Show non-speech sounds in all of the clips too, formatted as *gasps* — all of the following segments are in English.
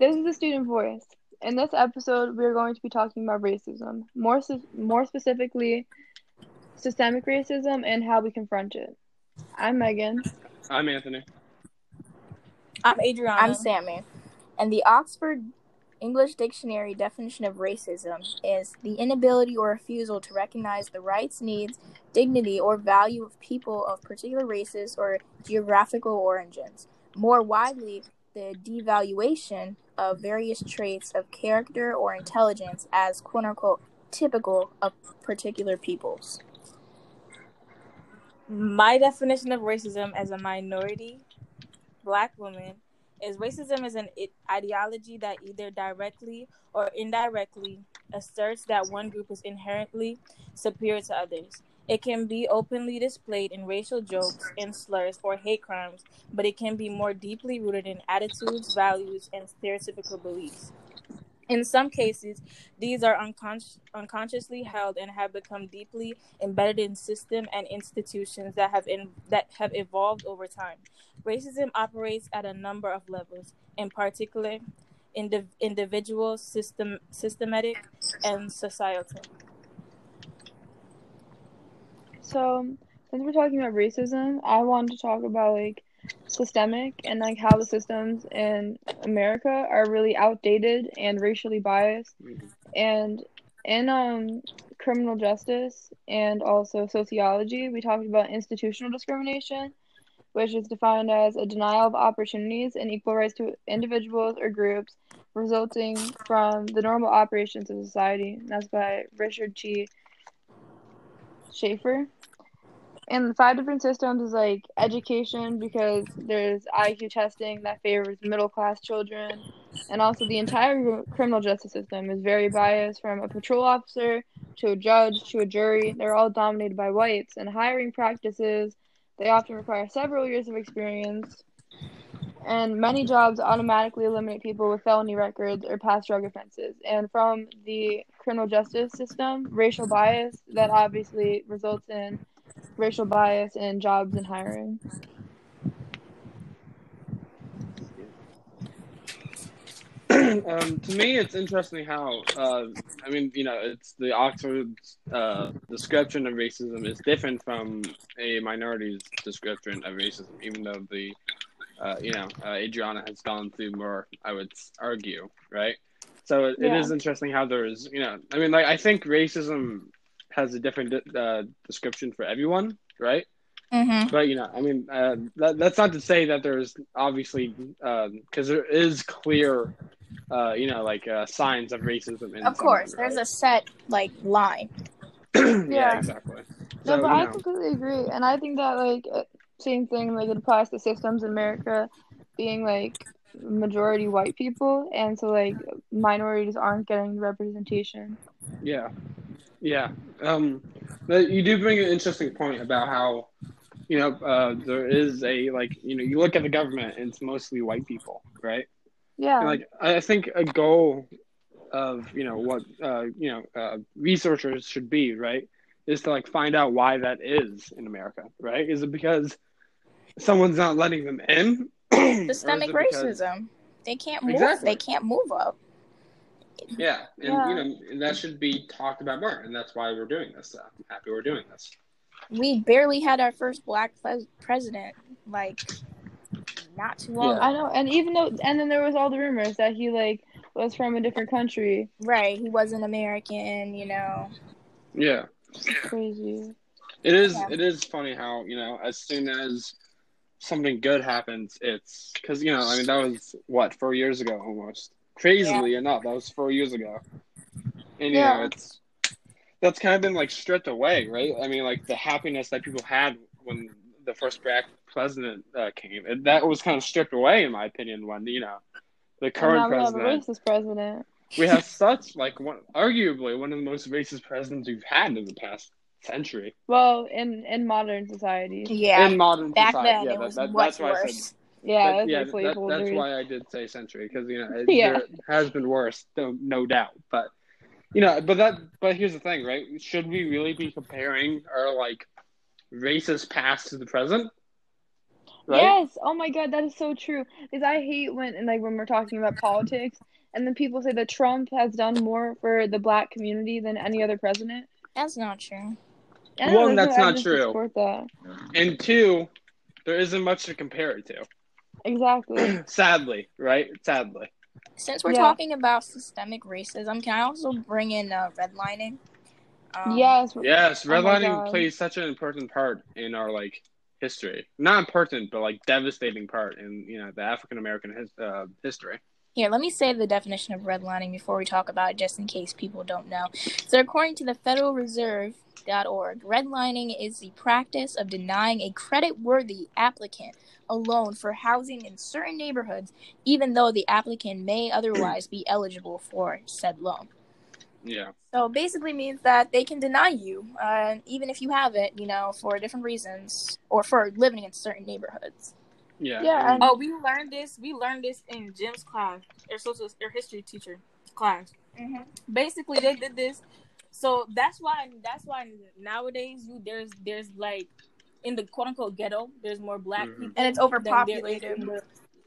This is the student voice. In this episode, we are going to be talking about racism, more more specifically, systemic racism and how we confront it. I'm Megan. I'm Anthony. I'm Adriana. I'm Sammy. And the Oxford English Dictionary definition of racism is the inability or refusal to recognize the rights, needs, dignity, or value of people of particular races or geographical origins. More widely, the devaluation of various traits of character or intelligence as quote unquote typical of particular peoples. My definition of racism as a minority black woman is racism is an ideology that either directly or indirectly asserts that one group is inherently superior to others. It can be openly displayed in racial jokes and slurs or hate crimes, but it can be more deeply rooted in attitudes, values, and stereotypical beliefs. In some cases, these are unconsci- unconsciously held and have become deeply embedded in systems and institutions that have in- that have evolved over time. Racism operates at a number of levels, in particular, indiv- individual, system, systematic, and societal. So, since we're talking about racism, I wanted to talk about like systemic and like how the systems in America are really outdated and racially biased. Mm-hmm. And in um criminal justice and also sociology, we talked about institutional discrimination, which is defined as a denial of opportunities and equal rights to individuals or groups resulting from the normal operations of society. And that's by Richard T. Schaefer and five different systems is like education because there's IQ testing that favors middle class children, and also the entire criminal justice system is very biased from a patrol officer to a judge to a jury. They're all dominated by whites, and hiring practices they often require several years of experience. And many jobs automatically eliminate people with felony records or past drug offenses. And from the criminal justice system, racial bias that obviously results in racial bias in jobs and hiring. *clears throat* um, to me, it's interesting how, uh, I mean, you know, it's the Oxford uh, description of racism is different from a minority's description of racism, even though the, uh, you know, uh, Adriana has gone through more, I would argue, right? So it, yeah. it is interesting how there's, you know, I mean, like, I think racism has a different uh, description for everyone, right? Mm-hmm. But you know, I mean, uh, that, that's not to say that there's obviously because um, there is clear, uh, you know, like uh, signs of racism. In of course, there's right? a set like line. *clears throat* yeah, yeah, exactly. So, no, but I know. completely agree, and I think that like uh, same thing like it applies to systems in America being like majority white people, and so like minorities aren't getting representation. Yeah, yeah, um, you do bring an interesting point about how, you know, uh, there is a like, you know, you look at the government and it's mostly white people, right? Yeah. And, like, I think a goal of you know what uh, you know uh, researchers should be right is to like find out why that is in America, right? Is it because someone's not letting them in? Systemic racism. Because... They can't move. Exactly. They can't move up. Yeah, and yeah. you know and that should be talked about more, and that's why we're doing this. Uh, I'm happy we're doing this. We barely had our first black president, like not too long. Yeah. I know, and even though, and then there was all the rumors that he like was from a different country. Right, he wasn't American, you know. Yeah. crazy. It is. Yeah. It is funny how you know as soon as something good happens, it's because you know I mean that was what four years ago almost. Crazily yeah. enough, that was four years ago, and yeah. know it's that's kind of been like stripped away, right? I mean, like the happiness that people had when the first black president uh, came, that was kind of stripped away, in my opinion. When you know the current president, we have a racist president. We have *laughs* such like one, arguably one of the most racist presidents we've had in the past century. Well, in in modern society. Yeah. In modern Back society. then, yeah, it was that, much that's worse. I said, yeah, but, yeah, that, that's why I did say century because you know it, yeah. has been worse, no, no doubt. But you know, but that, but here's the thing, right? Should we really be comparing our like racist past to the present? right? Yes. Oh my God, that is so true. Because I hate when and like when we're talking about politics, and then people say that Trump has done more for the black community than any other president. That's not true. I One, that's not true. That. And two, there isn't much to compare it to. Exactly. *clears throat* Sadly, right? Sadly. Since we're Yeah. talking about systemic racism, can I also bring in uh, redlining? Um, yes. Yes, Oh redlining God. plays such an important part in our like history. Not important, but like devastating part in you know the African American his, uh, history. Here, let me say the definition of redlining before we talk about it, just in case people don't know. So, according to the Federal Reserve.org, redlining is the practice of denying a credit-worthy applicant a loan for housing in certain neighborhoods, even though the applicant may otherwise be eligible for said loan. Yeah. So, it basically means that they can deny you, uh, even if you have it, you know, for different reasons or for living in certain neighborhoods. Yeah. Yeah, and- Oh, we learned this. We learned this in Jim's class, our social, our history teacher class. Mm-hmm. Basically, they did this. So that's why. That's why nowadays you there's there's like in the quote unquote ghetto, there's more black Mhm. people, And it's than there is overpopulated. in the-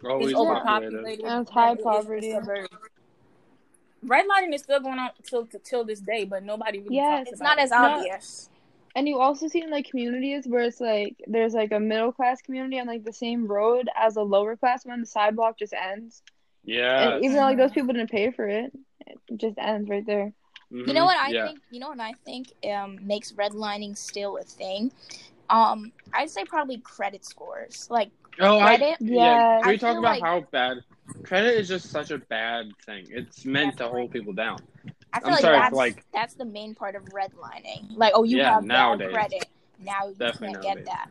always It's overpopulated. And it's high it is in poverty. suburbs. Redlining is still going on till till this day, but nobody really Yes, talks It's about not it. as No. obvious. And you also see in like communities where it's like there's like a middle class community on like the same road as a lower class one. The sidewalk just ends, Yeah. even though like those people didn't pay for it, it just ends right there. You know what I Mm-hmm. yeah. think? You know what I think um, makes redlining still a thing. Um, I'd say probably credit scores. Like Oh, I, credit? yeah. Can we talk about like- how bad credit is just such a bad thing. It's meant to hold people down. I feel I'm like sorry that's like- that's the main part of redlining. Like, oh, you Yeah, have nowadays. bad credit. Now you Definitely can't nowadays. get that.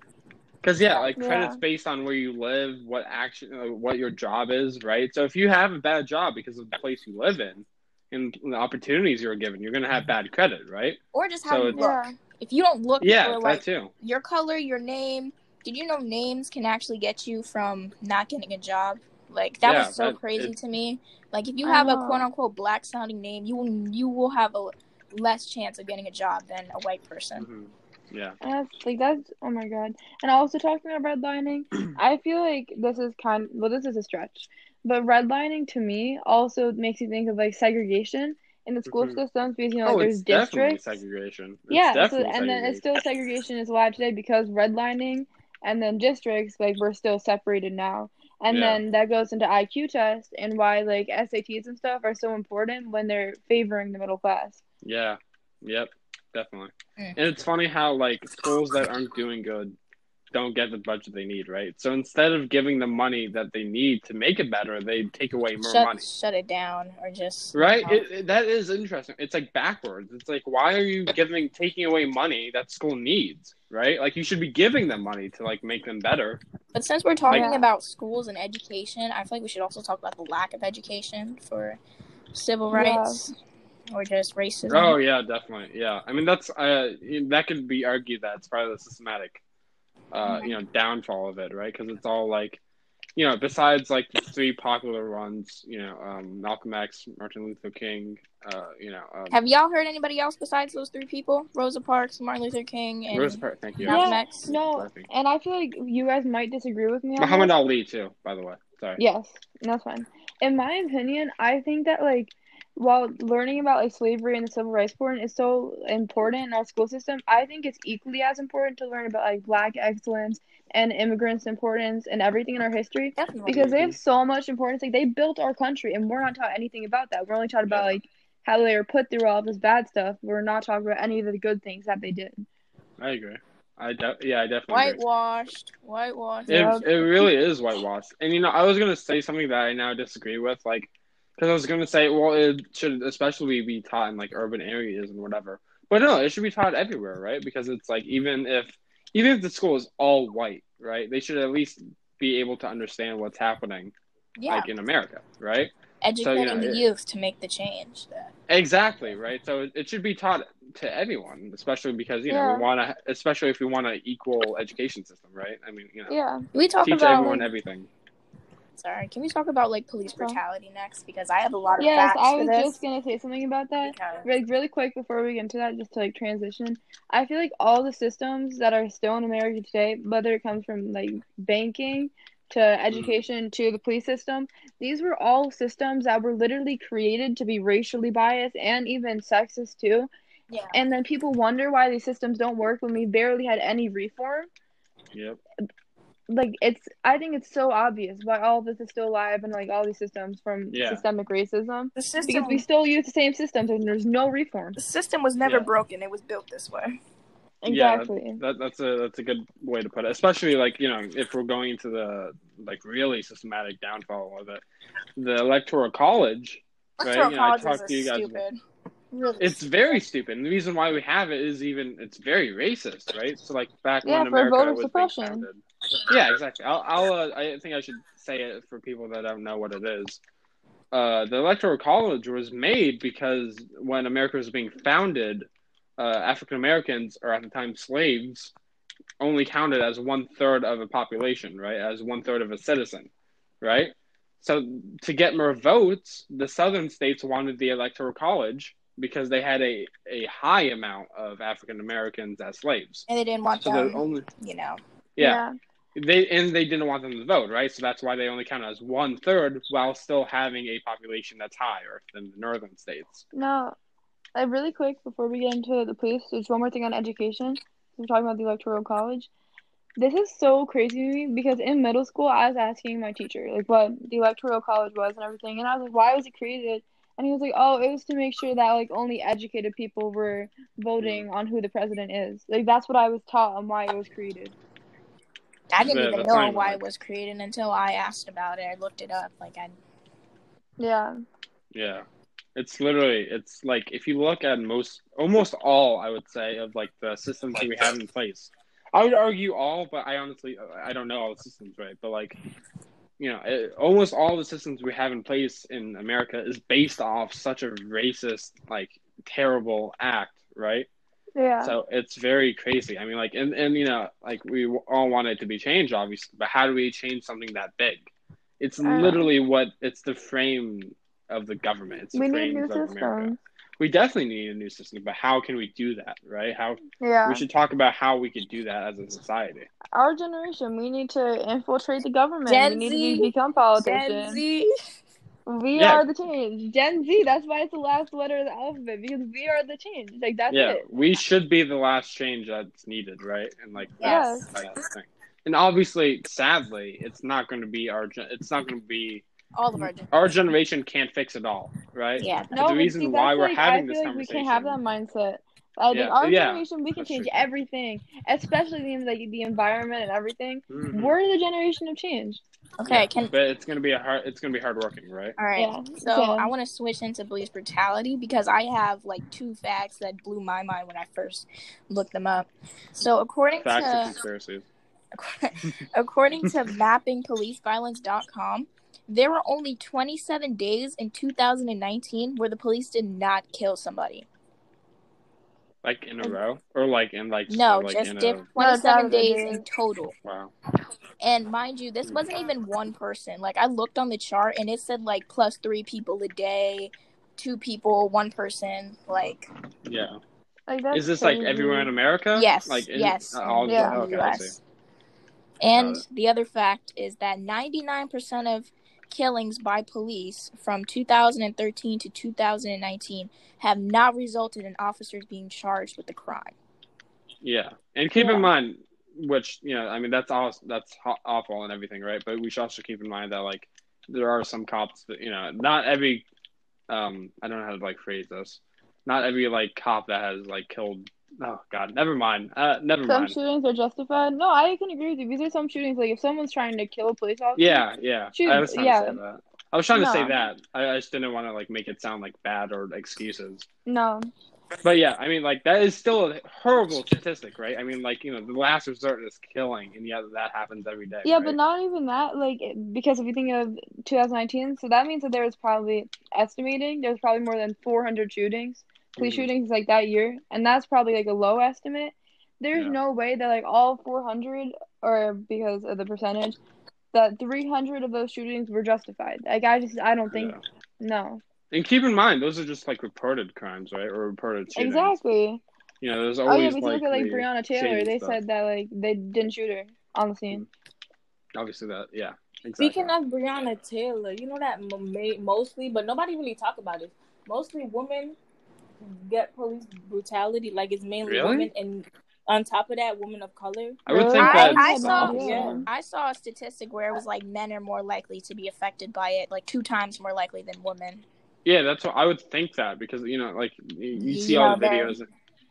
Because yeah, like Yeah. credit's based on where you live, what action, uh, what your job is, right? So if you have a bad job because of the place you live in and the opportunities you're given, you're gonna have bad credit, right? Or just how So you look. If you don't look Yeah, for that like too. your color, your name. Did you know names can actually get you from not getting a job? Like that Yeah, was so that- crazy it- to me. Like if you have a quote unquote black sounding name, you will you will have a less chance of getting a job than a white person. hmm Yeah. And that's like that's oh my god. And also talking about redlining, *clears throat* I feel like this is kind well this is a stretch. But redlining to me also makes you think of like segregation in the school Mhm. systems because you know like, oh, there's it's definitely districts. segregation. It's yeah, so, definitely and then it's still segregation is alive today because redlining and then districts like we're still separated now. And Yeah. then that goes into IQ tests and why like SATs and stuff are so important when they're favoring the middle class. Yeah. Yep. Definitely. Mm. And it's funny how like schools that aren't doing good don't get the budget they need, right? So instead of giving them money that they need to make it better, they take away more shut money. shut it down or just Right? It, it- that is interesting. It's like backwards. It's like why are you giving taking away money that school needs, right? Like you should be giving them money to like make them better. But since we're talking Like- about schools and education, I feel like we should also talk about the lack of education for civil Yeah. rights or just racism. Oh yeah, definitely. Yeah. I mean that's uh that could be argued that it's part of the systematic uh you know downfall of it, right? Cuz it's all like you know, besides like the three popular ones, you know, um, Malcolm X, Martin Luther King, uh, you know, um, Have y'all heard anybody else besides those three people? Rosa Parks, Martin Luther King, and Rosa Parks, thank you. Malcolm Yeah, X. No, Perfect. and I feel like you guys might disagree with me on Muhammad this. Ali too, by the way. Sorry. Yes, that's fine. In my opinion, I think that like while learning about like slavery and the civil rights movement is so important in our school system, I think it's equally as important to learn about like black excellence and immigrants' importance and everything in our history Definitely. because they have so much importance. Like they built our country, and we're not taught anything about that. We're only taught about like how they were put through all this bad stuff. We're not talking about any of the good things that they did. I agree. I de- yeah, I definitely agree. Whitewashed, whitewashed. It, Yep. it really is whitewashed. And you know, I was gonna say something that I now disagree with, like, because I was gonna say, well, it should especially be taught in like urban areas and whatever. But no, it should be taught everywhere, right? Because it's like even if even if the school is all white, right? They should at least be able to understand what's happening, Yeah, like in America, right? educating know, the youth to make the change. That Exactly, right? So it, should be taught to everyone, especially because you know we want to, especially if we want an equal education system, right? I mean, you know, Yeah. we talk teach about everyone like, everything. Sorry, can we talk about like police brutality next? Because I have a lot of Yes, facts I for was this. just gonna say something about that. because- Like really quick before we get into that, just to like transition. I feel like all the systems that are still in America today, whether it comes from like banking to education to the police system, these were all systems that were literally created to be racially biased and even sexist too. Yeah. And then people wonder why these systems don't work when we barely had any reform. Yep. Like it's I think it's so obvious why all of this is still alive and like all these systems from Yeah. systemic racism. The system, Because we still use the same systems and there's no reform. the system was never Yeah. broken. It was built this way. Yeah, Exactly. That, that's a that's a good way to put it. Especially like you know if we're going to the like really systematic downfall of it, the electoral college. Right, Electoral you know, I colleges talked to you guys- stupid. Really It's very stupid, and the reason why we have it is even it's very racist, right? So like back Yeah, when for America voter was suppression. founded. Yeah, exactly. I'll, I'll uh, I think I should say it for people that don't know what it is. Uh, the electoral college was made because when America was being founded, uh, African Americans, or at the time slaves, only counted as one third of a population, right? As one third of a citizen, right? So to get more votes, the southern states wanted the electoral college because they had a, a high amount of African Americans as slaves. and they didn't want So the them, only you know. yeah, they and they didn't want them to vote, right? So that's why they only count as one third while still having a population that's higher than the northern states. No, like uh, really quick before we get into the police, there's one more thing on education. We're talking about the electoral college. This is so crazy to me because in middle school I was asking my teacher like what the electoral college was and everything, and I was like, why was it created? And he was like, oh, it was to make sure that like only educated people were voting on who the president is. Like that's what I was taught on why it was created. I didn't Yeah, even that's know not why it was created until I asked about it. I looked it up. Like I, Yeah. Yeah. It's literally it's like if you look at most almost all I would say of like the systems that we have in place. I would argue all, but I honestly I don't know all the systems right, but like you know, it, almost all the systems we have in place in America is based off such a racist like terrible act, right? Yeah. So it's very crazy. I mean, like, and, and you know, like we all want it to be changed, obviously, but how do we change something that big? It's I literally what it's the frame of the government. It's the we need frames new of America. systems. We definitely need a new system, but how can we do that, right? How Yeah. we should talk about how we could do that as a society. Our generation, we need to infiltrate the government. Gen we need Z. to become Gen politicians. *laughs* Z. We Yeah. are the change. Gen Z, that's why it's the last letter of the alphabet because we are the change. Like that's yeah, it. we should be the last change that's needed, right? And like Yes. that's, that's the thing. And obviously, sadly, it's not going to be our. gen- It's not going to be All of our. gen- our generation. Can't fix it all, right? Yeah. No, the reason see, why that's we're like, having I this feel like we can't have that mindset. I think Yeah, our yeah, generation, we can that's change true. everything, especially in like the environment and everything. Mhm. We're the generation of change. Okay. Can But it's gonna be a hard. It's gonna be hard working, right? All right. Yeah, so okay. I want to switch into police brutality because I have like two facts that blew my mind when I first looked them up. So according Facts or to conspiracies. *laughs* according to mappingpoliceviolence.com, there were only 27 days in 2019 where the police did not kill somebody. Like in a row, or like in like No, like just in diff- a 27 days in total. wow. And mind you, this hmm. wasn't even one person. Like I looked on the chart and it said like plus 3 people a day, two people, one person, like Yeah. Like Is this like everywhere in America? Yes, Like in, yes, all Yeah. yeah. Okay, US. And Got the other fact is that 99% of killings by police from 2013 to 2019 have not resulted in officers being charged with the crime. Yeah, and keep Yeah. in mind, which you know, I mean, that's all that's awful and everything, right? But we should also keep in mind that like there are some cops that you know, not every, um, I don't know how to like phrase this, not every like cop that has like killed. Oh God, never mind. Uh, never Some mind. Some shootings are justified. No, I can agree with you. These are some shootings. Like if someone's trying to kill a police officer, Yeah, yeah. Shoot, I was trying yeah. to say that. I was trying to say that. I, I just didn't want to like make it sound like bad or excuses. no, But yeah, I mean, like that is still a horrible statistic, right? I mean, like you know, the last resort is killing, and yet that happens every day. Yeah, right? but not even that. Like, because if you think of 2019, so that means that there was probably estimating there was probably more than 400 shootings, police Mhm. shootings like that year, and that's probably like a low estimate. There's Yeah. no way that like all 400, or because of the percentage, that 300 of those shootings were justified. Like I just I don't think Yeah. no. And keep in mind, those are just like reported crimes, right? Or reported shootings. Exactly. You know, there's always. Oh always yeah, but if you like, look at like Breonna Taylor, they stuff. said that like they didn't shoot her on the scene. obviously that. Yeah, exactly. Speaking of Breonna Taylor, you know that m- mostly, but nobody really talk about it. Mostly women get police brutality. Like it's mainly Really? women, and on top of that, women of color. I would think I, that. I saw Yeah. I saw a statistic where it was like men are more likely to be affected by it, like two times more likely than women. Yeah, that's what I would think that because you know, like you, you see all the Yeah, videos.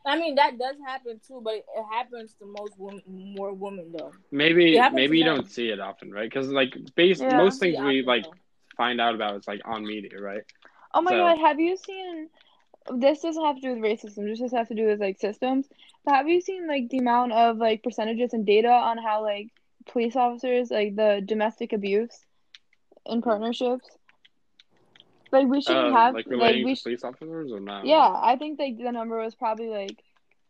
I mean, that does happen too, but it happens to most women, more women though. Maybe maybe you to men. don't see it often, right? Because like base Yeah. most things See, we like though. find out about is like on media, right? Oh my So- god, have you seen this doesn't have to do with racism, this just has to do with like systems. But have you seen like the amount of like percentages and data on how like police officers like the domestic abuse in partnerships? Like we shouldn't Uh, have like like, relating we to sh- police officers or not? yeah, I think like the number was probably like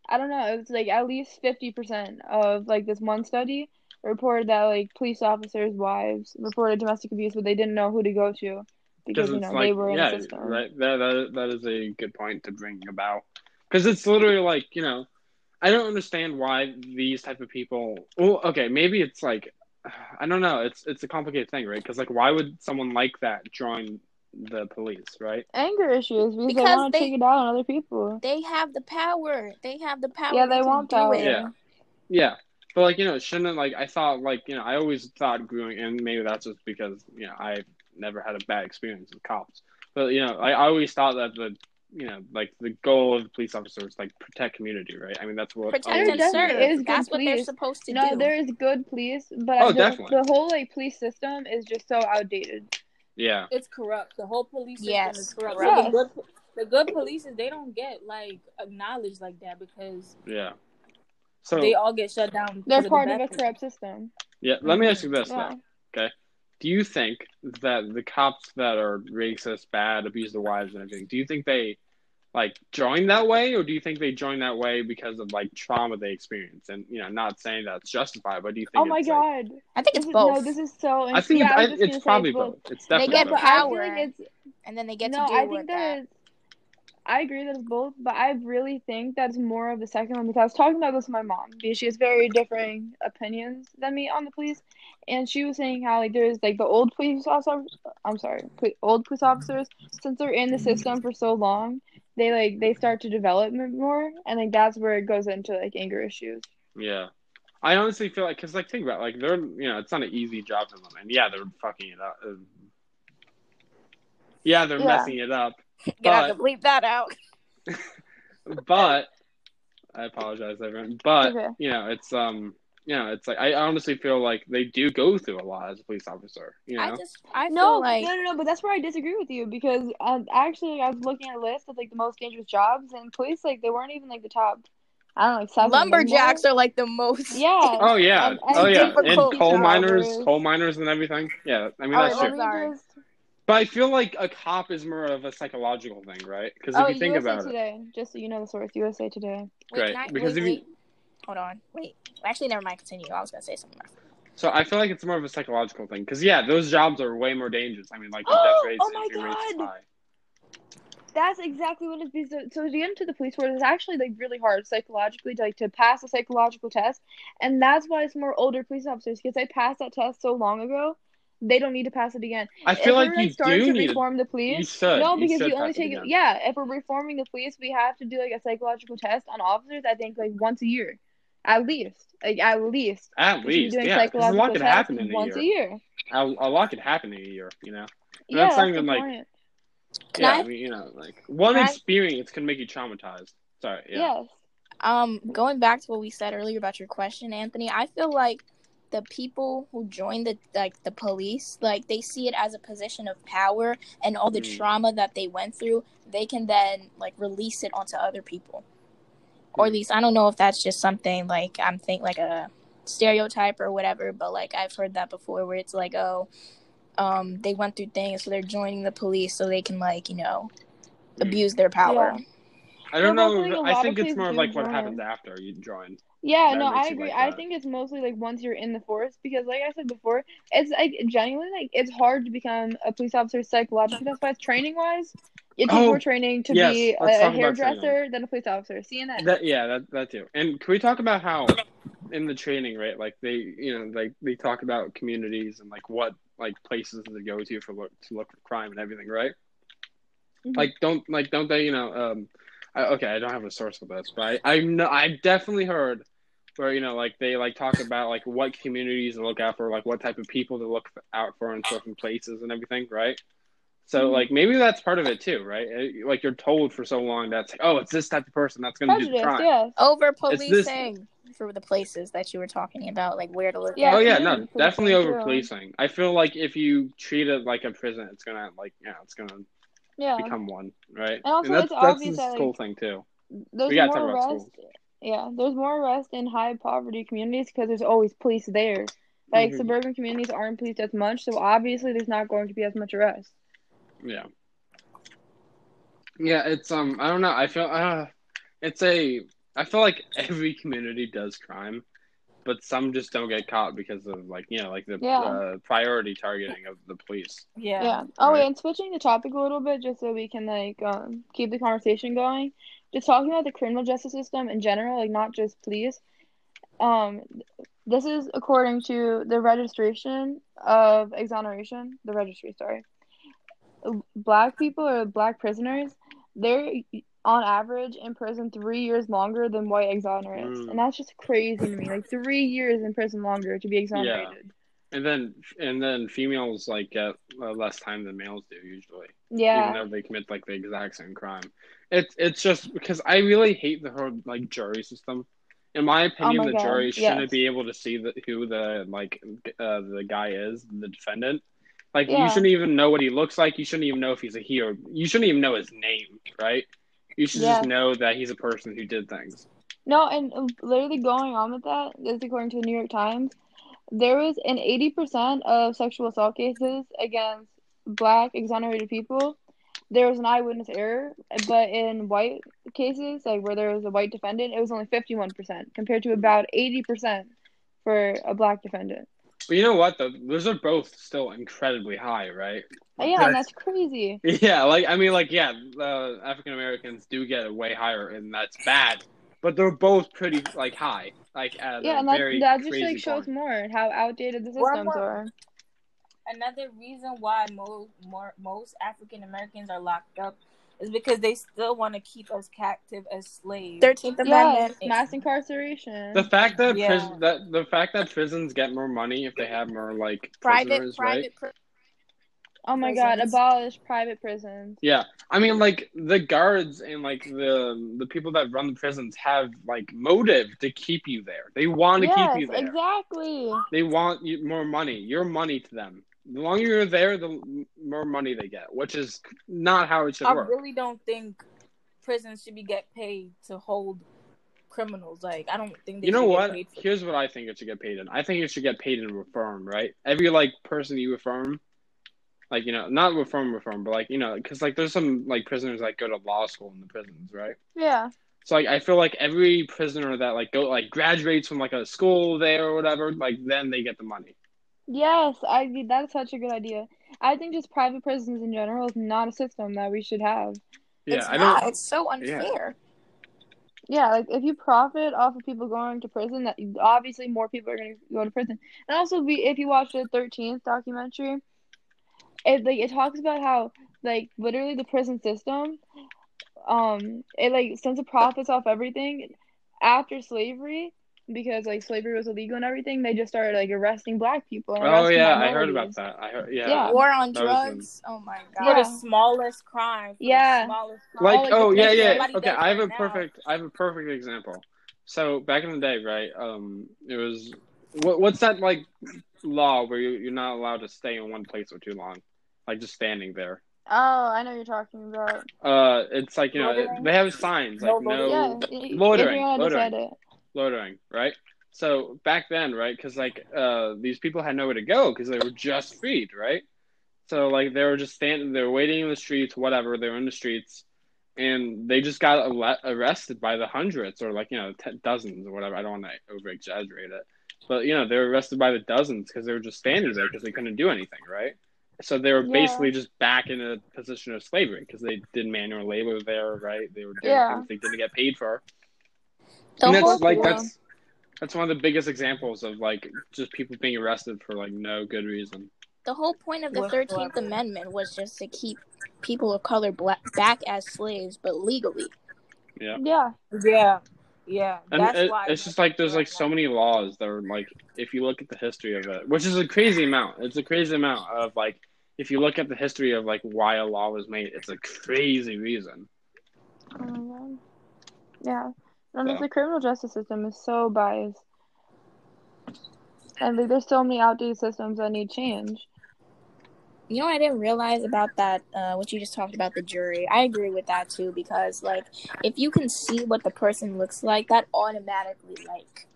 I don't know, it was like at least fifty percent of like this one study reported that like police officers' wives reported domestic abuse but they didn't know who to go to because you it's know like they were in yeah, the system. right. That, that that is a good point to bring about because it's literally like you know, I don't understand why these type of people. Well, okay, maybe it's like I don't know. It's it's a complicated thing, right? Because like, why would someone like that join the police, right? anger issues because, they want to take it out on other people. They have the power. They have the power. Yeah, they want do power. it. Yeah. Yeah, but like you know, shouldn't like I thought like you know I always thought growing and maybe that's just because you know I never had a bad experience with cops, but you know I, I always thought that the you know like the goal of the police officer is like protect community, right? I mean that's what Protect always- and serve. is good That's what they're supposed to No, do. there is good police, but Oh, the, definitely. the whole like police system is just so outdated. Yeah, It's corrupt. The whole police system Yes, is corrupt. correct. So the good, the good police they don't get like acknowledged like that because yeah. So they all get shut down. They're because part the of a corrupt system. yeah, let me ask you this Yeah. though. Do you think that the cops that are racist, bad, abuse their wives and everything, do you think they like join that way or do you think they join that way because of like trauma they experience? And you know, not saying that's justified, but do you think Oh my it's, like- god. I think This it's is, both. no, this is so. I think yeah, it's, I I, it's probably it's both. both. It's definitely get both. But I feel power. like it's and then they get no. to do I with think that. that it's. I agree that it's both, but I really think that's more of the second one because I was talking about this with my mom because she has very differing opinions than me on the police, and she was saying how like there's like the old police officers. I'm sorry, old police officers since they're in the system for so long, they like they start to develop more, and like that's where it goes into like anger issues. Yeah. I honestly feel like, because, like, think about it, like, they're, you know, it's not an easy job for them. And yeah, they're fucking it up. Yeah, they're Yeah. messing it up. Gonna have to bleep that out. *laughs* But, I apologize, everyone. But, Okay. you know, it's, um, you know, it's like, I honestly feel like they do go through a lot as a police officer, you know? I just I feel No, like no, no, no, but that's where I disagree with you because um, actually I was looking at a list of like the most dangerous jobs and police like they weren't even like the top. I don't know, like seven. lumberjacks are like the most. Yeah. *laughs* Oh yeah, And- and oh yeah, and coal miners, coal miners, and everything. Yeah, I mean Oh, that's let true. Me- sorry. just- But I feel like a cop is more of a psychological thing, right? Because if Oh, you think USA about it, Today, just so you know the source, USA Today. Wait, Great, can I- because wait, if you- wait. Hold on. Wait. Actually, never mind. Continue. I was gonna say something. else. so I feel like it's more of a psychological thing. Because yeah, those jobs are way more dangerous. I mean, like the *gasps* oh death rates, Oh my injury rates is God! high. That's exactly what it is. So, so to get into the police force is actually like really hard psychologically to like to pass a psychological test, and that's why it's more older police officers because they passed that test so long ago. They don't need to pass it again. I feel if like we're you starting do to need. reform the You police, should. no, you because should you only pass it take yeah. If we're reforming the police, we have to do like a psychological test on officers. I think like once a year, at least. Like at least. At We should be least, doing yeah. Because a lot psychological could happen in a once year. a year. A, a lot could happen in a year. You know. And Yeah, that's that's not the even, like, point. Can yeah, I- I mean, you know, like one Can I- experience can make you traumatized. Sorry. Yeah. Yes. Um, going back to what we said earlier about your question, Anthony, I feel like the people who join the like the police, like they see it as a position of power, and all the Mm. trauma that they went through, they can then like release it onto other people. Or at Mm. least I don't know if that's just something like I'm think like a stereotype or whatever, but like I've heard that before, where it's like, oh, um, they went through things, so they're joining the police so they can like you know Mm. abuse their power. I don't know. a I think it's more of like what happens after you join. Yeah, no, I agree. like I think it's mostly like once you're in the force because, like I said before, it's like genuinely like it's hard to become a police officer psychologically. That's why it's training wise. It takes Oh, more training to yes, be let's a hairdresser than a police officer. CNN. That yeah, that that too. And can we talk about how in the training, right? Like they, you know, like they talk about communities and like what like places to go to for look to look for crime and everything, right? Mhm. Like don't like don't they, you know, um, I, okay, I don't have a source for this, but I I know I've definitely heard where you know like they like talk about like what communities to look out for, like what type of people to look out for in certain places and everything, right? So Mhm. like maybe that's part of it too, right? Uh, Like you're told for so long that's like, oh, it's this type of person that's going to do the crime. yes. Over It's this- policing for the places that you were talking about, like where to look Yeah, oh yeah, community no, policing, definitely over policing. I feel like if you treat it like a prison, it's gonna like yeah, it's gonna Yeah. become one, right? And also that's it's that's obvious that, cool like, thing too. There's more arrest. Yeah, there's more arrest in high poverty communities because there's always police there. Like Mhm. suburban communities aren't policed as much, so obviously there's not going to be as much arrest. Yeah. Yeah, it's um I don't know. I feel uh it's a I feel like every community does crime, but some just don't get caught because of like, you know, like the Yeah. uh, priority targeting of the police. Yeah. Yeah. Oh, Right. and switching the topic a little bit, just so we can like um keep the conversation going. Just talking about the criminal justice system in general, like not just police. Um, this is according to the registration of exoneration. The registry, sorry. Black people or black prisoners, they're on average in prison three years longer than white exonerates, Mm. and that's just crazy to me. Like three years in prison longer to be exonerated. And then and then females like get uh, less time than males do usually. Yeah. even though they commit like the exact same crime. It's it's just because I really hate the whole like jury system. In my opinion, Oh my the God, jury shouldn't yes. be able to see the, who the like uh, the guy is, the defendant. Like Yeah. you shouldn't even know what he looks like. You shouldn't even know if he's a he or you shouldn't even know his name, right? You should Yeah. just know that he's a person who did things. No, and uh, literally going on with that, this is according to the New York Times, there was an 80% of sexual assault cases against black exonerated people. There was an eyewitness error, but in white cases, like where there was a white defendant, it was only 51% compared to about 80% for a black defendant. But you know what? Though those are both still incredibly high, right? Yeah, and that's crazy. Yeah, like I mean, like yeah, uh, African Americans do get way higher, and that's bad. But they're both pretty like high, like at Yeah, a and that, very that just crazy like shows point. more how outdated the systems more- are. Another reason why most more, most African Americans are locked up is because they still want to keep us captive as slaves. Thirteenth Yes, Amendment. mass incarceration. The fact that Yeah. pris- that the fact that prisons get more money if they have more like Private, prisoners, right? private. Pri- Oh my god, abolish private prisons. Yeah, I mean, like the guards and like the the people that run the prisons have like motive to keep you there. They want to yes, keep you there. exactly. They want you more money. Your money to them. The longer you're there, the more money they get, which is not how it should I work. I really don't think prisons should be get paid to hold criminals. Like I don't think they You know should get what? paid for Here's what I think it should get paid in. I think it should get paid in reform, right? Every like person you reform, like you know, not reform, reform, but like you know, because like there's some like prisoners that go to law school in the prisons, right? Yeah. So like I feel like every prisoner that like go like graduates from like a school there or whatever, like then they get the money. Yes, I that's such a good idea. I think just private prisons in general is not a system that we should have. Yeah, it's I not. don't. It's so unfair. Yeah, like if you profit off of people going to prison, that obviously more people are going to go to prison. And also, be if you watch the Thirteenth documentary, it like it talks about how like literally the prison system, um, it like since it profits off everything after slavery because like slavery was illegal and everything, they just started like arresting black people. And Oh arresting yeah, I heard about that. I heard. Yeah. Yeah. War on That was drugs. Oh my for god. the smallest crime. for the Yeah. smallest crime. Like, Oh, like oh the yeah, yeah. Okay, I have a right now. perfect. I have a perfect example. So back in the day, right? Um, it was what, what's that like law where you, you're not allowed to stay in one place for too long, like just standing there. Oh, I know you're talking about. Uh, it's like you know Loitering? they have signs like No no, Yeah, loitering, loitering. Loitering, right? So back then, right? Because like uh, these people had nowhere to go because they were just freed, right? So like they were just standing, they were waiting in the streets, whatever. They were in the streets, and they just got arrested by the hundreds or like you know t- dozens or whatever. I don't want to over exaggerate it, but you know they were arrested by the dozens because they were just standing there because they couldn't do anything, right? So they were Yeah. basically just back in a position of slavery because they did manual labor there, right? They were doing Yeah. things they didn't get paid for. The and whole that's like yeah. that's that's one of the biggest examples of like just people being arrested for like no good reason. the whole point of the Thirteenth Amendment was just to keep people of color black back as slaves, but legally. Yeah. Yeah. Yeah, yeah. And That's it, why it's just like there's like so many laws that are like if you look at the history of it, which is a crazy amount. It's a crazy amount of like if you look at the history of like why a law was made, it's a crazy reason. Oh my god. Yeah. And Yeah. the criminal justice system is so biased. And like, there's so many outdated systems that need change. You know what I didn't realize about that, uh, what you just talked about the jury. I agree with that too because like if you can see what the person looks like, that automatically like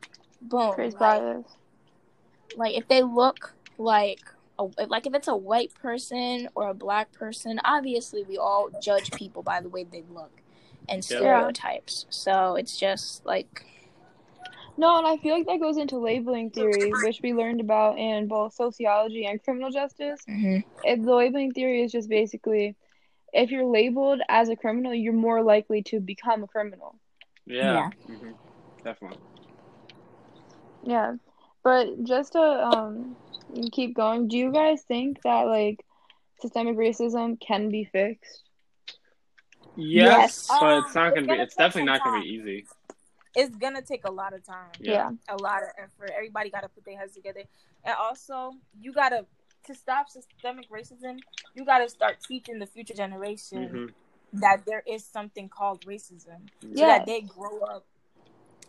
boom. Creates Like, like if they look like a, like if it's a white person or a black person, obviously we all judge people by the way they look and Yeah. stereotypes. So it's just like No, and I feel like that goes into labeling theory, which we learned about in both sociology and criminal justice. mhm. If the labeling theory is just basically if you're labeled as a criminal, you're more likely to become a criminal. Yeah, hmm definitely. Yeah. But just to um keep going, do you guys think that like systemic racism can be fixed? Yes, Yes. but Um, it's not it's gonna be. gonna It's definitely some not gonna be easy. it's gonna take a lot of time. Yeah. a lot of effort. Everybody got to put their heads together, and also you gotta to stop systemic racism. You gotta start teaching the future generation hmm that there is something called racism, so Yeah. that they grow up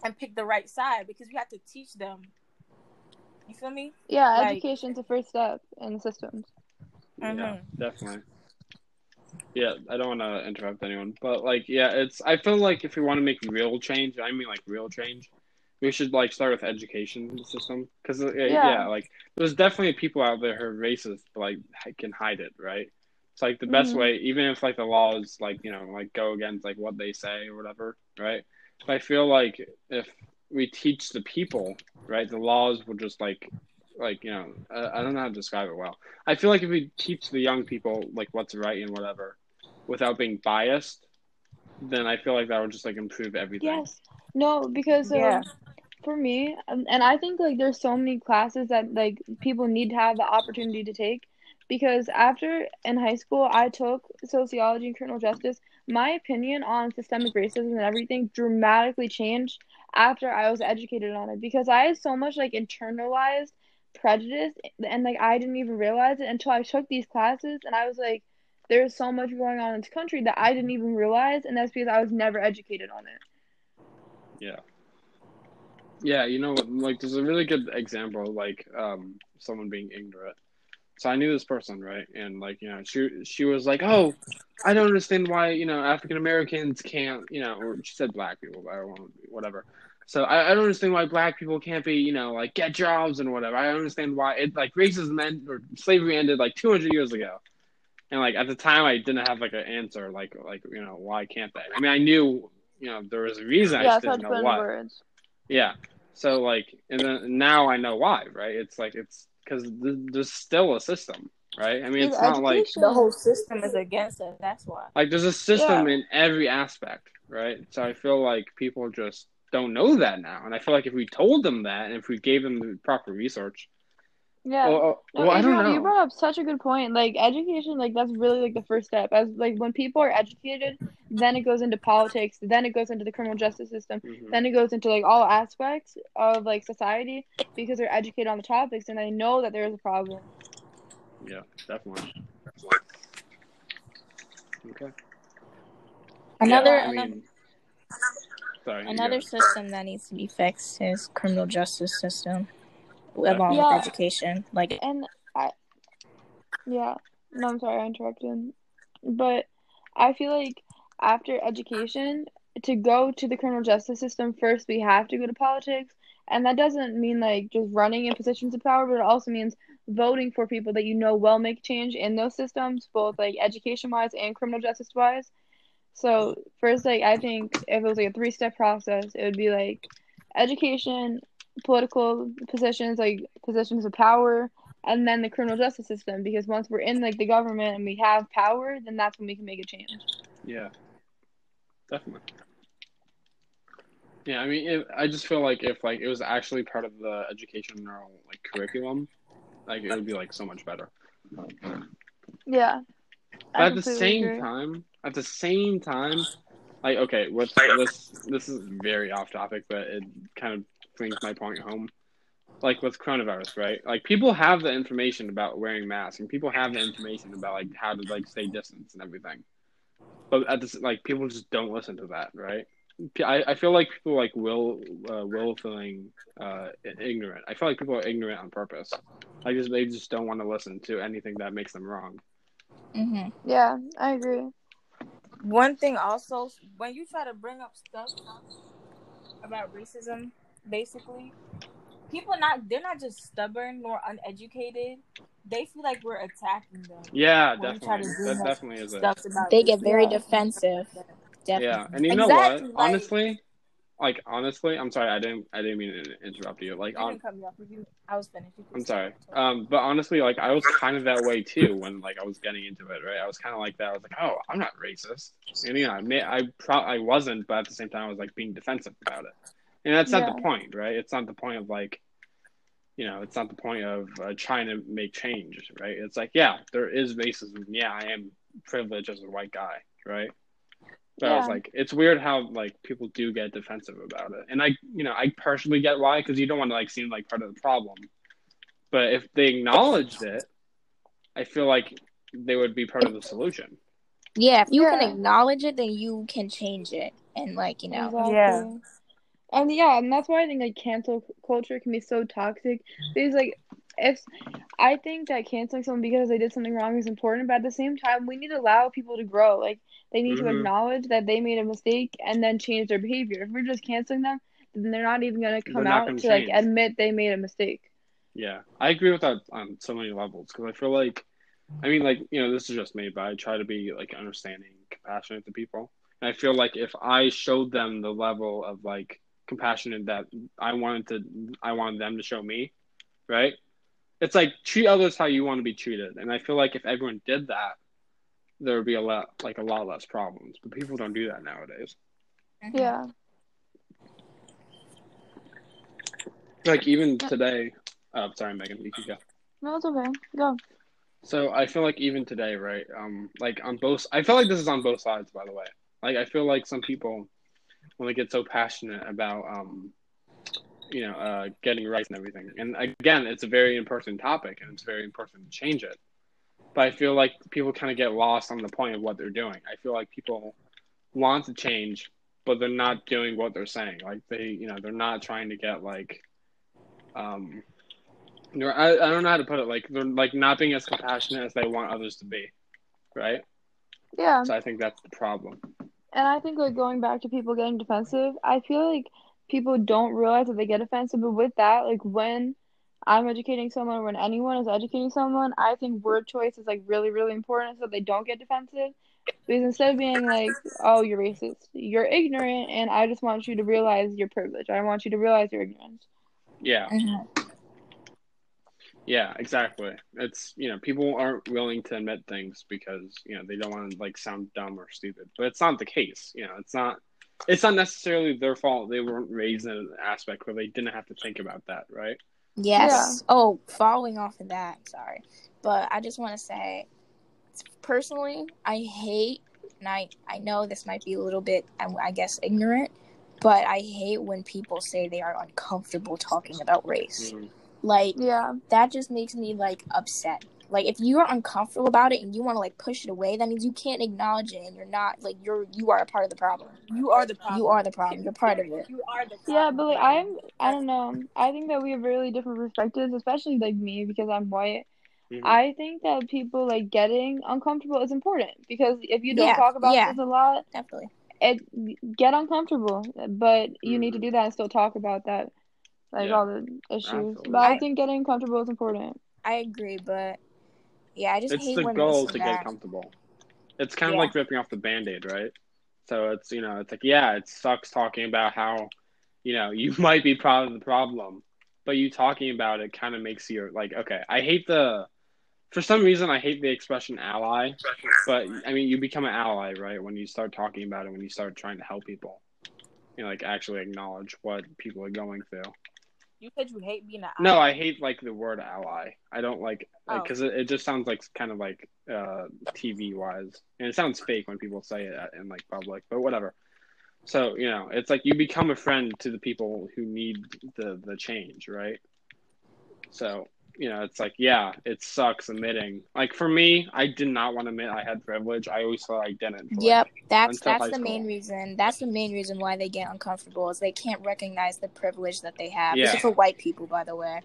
and pick the right side. Because you have to teach them. You feel me? Yeah, Like- education's the first step in the systems. Yeah, Mhm. definitely. Yeah, I don't want to interrupt anyone, but like, yeah, it's. I feel like if we want to make real change, I mean like real change, we should like start with education system because yeah. Yeah. like there's definitely people out there who are racist, but like can hide it, right? It's like the best Mhm. way, even if like the laws like you know like go against like what they say or whatever, right? But I feel like if we teach the people, right, the laws will just like like you know I, I don't know how to describe it well. I feel like if we teach the young people like what's right and whatever, without being biased, then I feel like that would just like improve everything. Yes. No, because um, Yeah. for me, um, and I think like there's so many classes that like people need to have the opportunity to take. Because after in high school, I took sociology and criminal justice. My opinion on systemic racism and everything dramatically changed after I was educated on it. Because I had so much like internalized prejudice, and like I didn't even realize it until I took these classes, and I was like, there's so much going on in this country that I didn't even realize, and that's because I was never educated on it. Yeah, Yeah, you know, like there's a really good example, like um, someone being ignorant. So I knew this person, right? And like, you know, she she was like, "Oh, I don't understand why you know African Americans can't, you know," or she said black people, I don't want whatever. So I, I don't understand why black people can't be, you know, like get jobs and whatever. I don't understand why it like racism end or slavery ended like 200 years ago. And like at the time, I didn't have like an answer, like like you know why can't they? I mean, I knew you know there was a reason. I yeah, just such didn't know fun what. words. Yeah. So like, and then now I know why, right? It's like it's because th- there's still a system, right? I mean, it's It's not like. The whole system is against us. That's why. like there's a system Yeah. in every aspect, right? So I feel like people just don't know that now, and I feel like if we told them that, and if we gave them the proper research, Yeah. well, No, well I don't know. You brought up such a good point. Like education, like that's really like the first step. As like when people are educated, then it goes into politics, then it goes into the criminal justice system, Mhm. then it goes into like all aspects of like society because they're educated on the topics and they know that there is a problem. Yeah, definitely. Okay. Another Yeah, I mean, sorry. You another go. system that needs to be fixed is criminal justice system, along Yeah. with education. Like And I, yeah, no, I'm sorry, I interrupted. But I feel like after education, to go to the criminal justice system, first we have to go to politics. And that doesn't mean like just running in positions of power, but it also means voting for people that you know will make change in those systems, both like education wise and criminal justice wise. So first, like I think if it was like a three step process, it would be like education, political positions, like positions of power, and then the criminal justice system. Because once we're in like the government and we have power, then that's when we can make a change. Yeah, definitely. Yeah, I mean, I just feel like if like it was actually part of the educational like curriculum, like it would be like so much better. Yeah. But at the same agree. time, at the same time, like okay, what's this? This is very off topic, but it kind of brings my point home. Like with coronavirus, right? Like people have the information about wearing masks, and people have the information about like how to like stay distance and everything. But at this, like people just don't listen to that, right? I, I feel like people like will uh, will feeling uh, ignorant. I feel like people are ignorant on purpose. I just they just don't want to listen to anything that makes them wrong. Mm-hmm. Yeah, I agree. One thing also, when you try to bring up stuff about racism, basically, people not they're not just stubborn nor uneducated. They feel like we're attacking them. Yeah, definitely. That definitely is it. They get very defensive. Definitely. Yeah, and you know exactly, what? Like, Honestly, like honestly, I'm sorry, I didn't, I didn't mean to interrupt you. Like, on, I was finished. I'm sorry. Um, but honestly, like I was kind of that way too when like I was getting into it. Right, I was kind of like that. I was like, oh, I'm not racist. And you know, I may, I pro- I wasn't, but at the same time, I was like being defensive about it. And that's yeah. not the point, right? It's not the point of like, you know, it's not the point of uh, trying to make change, right? It's like, yeah, there is racism. Yeah, I am privileged as a white guy, right? But yeah. I was like, it's weird how like people do get defensive about it, and I, you know, I partially get why because you don't want to like seem like part of the problem. But if they acknowledged it, I feel like they would be part of the solution. Yeah, if you yeah. can acknowledge it, then you can change it, and like you know, exactly. yeah. And yeah, and that's why I think like cancel culture can be so toxic because like if I think that canceling someone because they did something wrong is important, but at the same time, we need to allow people to grow. Like they need mm-hmm. to acknowledge that they made a mistake and then change their behavior. If we're just canceling them, then they're not even going to come out to change. like admit they made a mistake. Yeah, I agree with that on so many levels because I feel like, I mean, like you know, this is just me, but I try to be like understanding, compassionate to people, and I feel like if I showed them the level of like compassionate that I wanted to, I wanted them to show me, right? It's like treat others how you want to be treated, and I feel like if everyone did that, there would be a lot like a lot less problems. But people don't do that nowadays. Mm-hmm. Yeah. Like even today, oh, sorry, Megan, you can go. No, it's okay. Go. So I feel like even today, right? Um, like on both, I feel like this is on both sides, by the way. Like I feel like some people, when they get so passionate about, um, you know, uh, getting rights and everything, and again, it's a very important topic, and it's very important to change it but I feel like people kind of get lost on the point of what they're doing. I feel like people want to change, but they're not doing what they're saying. Like they, you know, they're not trying to get like, um, I, I don't know how to put it. Like they're like not being as compassionate as they want others to be, right? Yeah. So I think that's the problem. And I think like going back to people getting defensive, I feel like people don't realize that they get offensive. But with that, like when I'm educating someone, or when anyone is educating someone, I think word choice is like really, really important so they don't get defensive. Because instead of being like, oh, you're racist, you're ignorant, and I just want you to realize your privilege. I want you to realize your ignorance. Yeah. Mm-hmm. Yeah, exactly. It's, you know, people aren't willing to admit things because, you know, they don't want to like sound dumb or stupid. But it's not the case. You know, it's not it's not necessarily their fault they weren't raised in an aspect where they didn't have to think about that, right? Yes. Yeah. Oh, following off of that, sorry. But I just want to say, personally, I hate, and I, I know this might be a little bit, I guess, ignorant, but I hate when people say they are uncomfortable talking about race. Mm-hmm. Like, yeah, that just makes me like upset. Like if you are uncomfortable about it and you want to like push it away, that means you can't acknowledge it and you're not like you're you are a part of the problem. You are the problem. You are the problem. You're part of it. You are the problem. Yeah, but like I'm I don't know. I think that we have really different perspectives, especially like me because I'm white. Mm-hmm. I think that people like getting uncomfortable is important because if you don't yeah, talk about yeah, this a lot, definitely it get uncomfortable. But you mm-hmm. need to mm-hmm. do that and still talk about that, like yeah. all the issues. Absolutely. But I think getting comfortable is important. I agree, but yeah, I just it's hate the when goal to get comfortable. It's kind of like ripping off the band-aid, right? So it's you know it's like yeah, it sucks talking about how you know you *laughs* might be part of the problem, but you talking about it kind of makes you like okay. I hate the for some reason I hate the expression ally, but I mean you become an ally right when you start talking about it when you start trying to help people. You know, like actually acknowledge what people are going through. You said you hate being an No, I hate like the word ally. I don't like Oh. because it, it just sounds like kind of like uh, TV wise, and it sounds fake when people say it in like public. But whatever. So you know, it's like you become a friend to the people who need the the change, right? So you know, it's like yeah, it sucks admitting. Like for me, I did not want to admit I had privilege. I always thought I didn't. Yep, like, that's that's high the main reason. That's the main reason why they get uncomfortable is they can't recognize the privilege that they have. This Yeah. is for white people, by the way.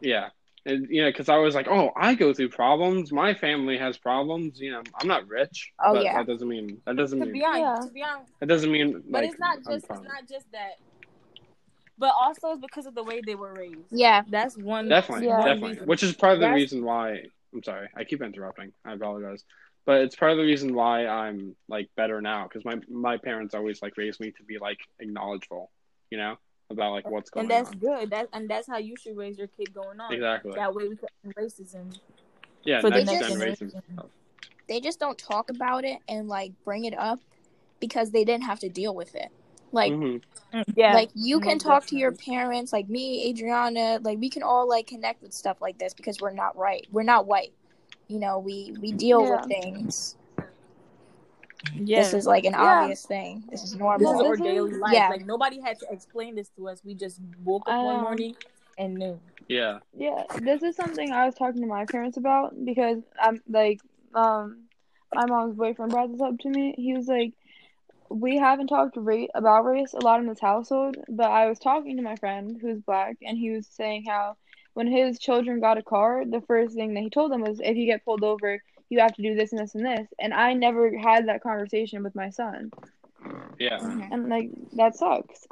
Yeah. And, you know, because I was like, oh, I go through problems. My family has problems. You know, I'm not rich. Oh, but yeah. That doesn't mean that doesn't To mean be honest, Yeah. to be honest, that doesn't mean. but like, it's not just it's not just that, but also it's because of the way they were raised. Yeah, That's one Definitely, Yeah. definitely. reason. Which is part of the That's- reason why. I'm sorry, I keep interrupting. I apologize, but it's part of the reason why I'm like better now because my my parents always like raised me to be like acknowledgeful, you know, about like what's going on. and that's on. good. That and that's how you should raise your kid going on. Exactly. That way we can racism. Yeah, for the next next generation. generation. they just don't talk about it and like bring it up because they didn't have to deal with it. Like Mhm. Yeah, like you can most talk to your parents like me adriana like we can all like connect with stuff like this because we're not right we're not white you know we we deal Yeah. with things yeah. this is like an Yeah. obvious thing this is normal. this normal is our daily life. Yeah. Like nobody had to explain this to us. We just woke up I one morning and knew. Yeah. Yeah, this is something I was talking to my parents about because I'm like, um, my mom's boyfriend brought this up to me. He was like, we haven't talked ra- about race a lot in this household, but I was talking to my friend who's black, and he was saying how when his children got a car, the first thing that he told them was, if you get pulled over, you have to do this and this and this. And I never had that conversation with my son, Yeah. Mhm. and like that sucks.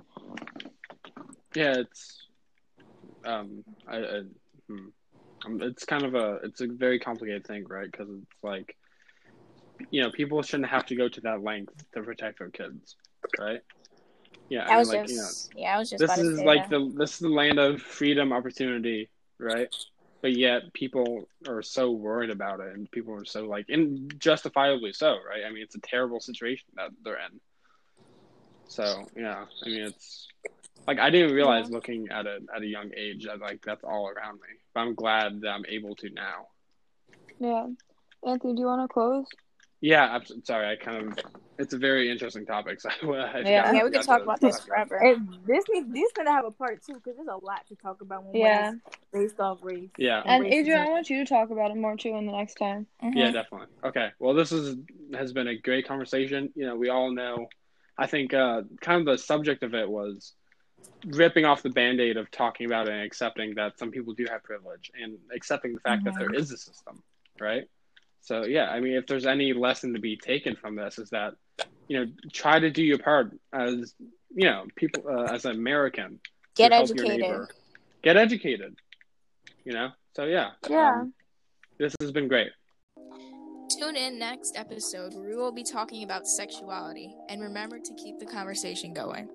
Yeah, it's um, I, I hmm. um, it's kind of a it's a very complicated thing, right? Because it's like, you know, people shouldn't have to go to that length to protect their kids, right? Yeah, i I was mean, like you know, just yeah i was just this is like that. the this is the land of freedom, opportunity, right? But yet people are so worried about it, and people are so like, and justifiably so, right? I mean, it's a terrible situation that they're in. So yeah, I mean, it's like I didn't realize looking at it at a young age that like that's all around me. But I'm glad that I'm able to now. Yeah, Anthony, do you want to close? Yeah, I'm sorry. I kind of it's a very interesting topic. So *laughs* I, I Yeah. forgot- yeah we could talk about this forever And this needs this gonna have a part two because there's a lot to talk about when Yeah. when it's based off race. Yeah. And racism. Adrian, I want you to talk about it more too in the next time. Mhm. Yeah, definitely. Okay. Well, this is has been a great conversation. You know, we all know. I think uh, kind of the subject of it was ripping off the band-aid of talking about it and accepting that some people do have privilege and accepting the fact that there is a system, right? So yeah, I mean, if there's any lesson to be taken from this, is that you know try to do your part as you know people uh, as an American. to get help your educated neighbor. Get educated. You know. So yeah. Yeah. um, this has been great. Tune in next episode where we will be talking about sexuality and remember to keep the conversation going.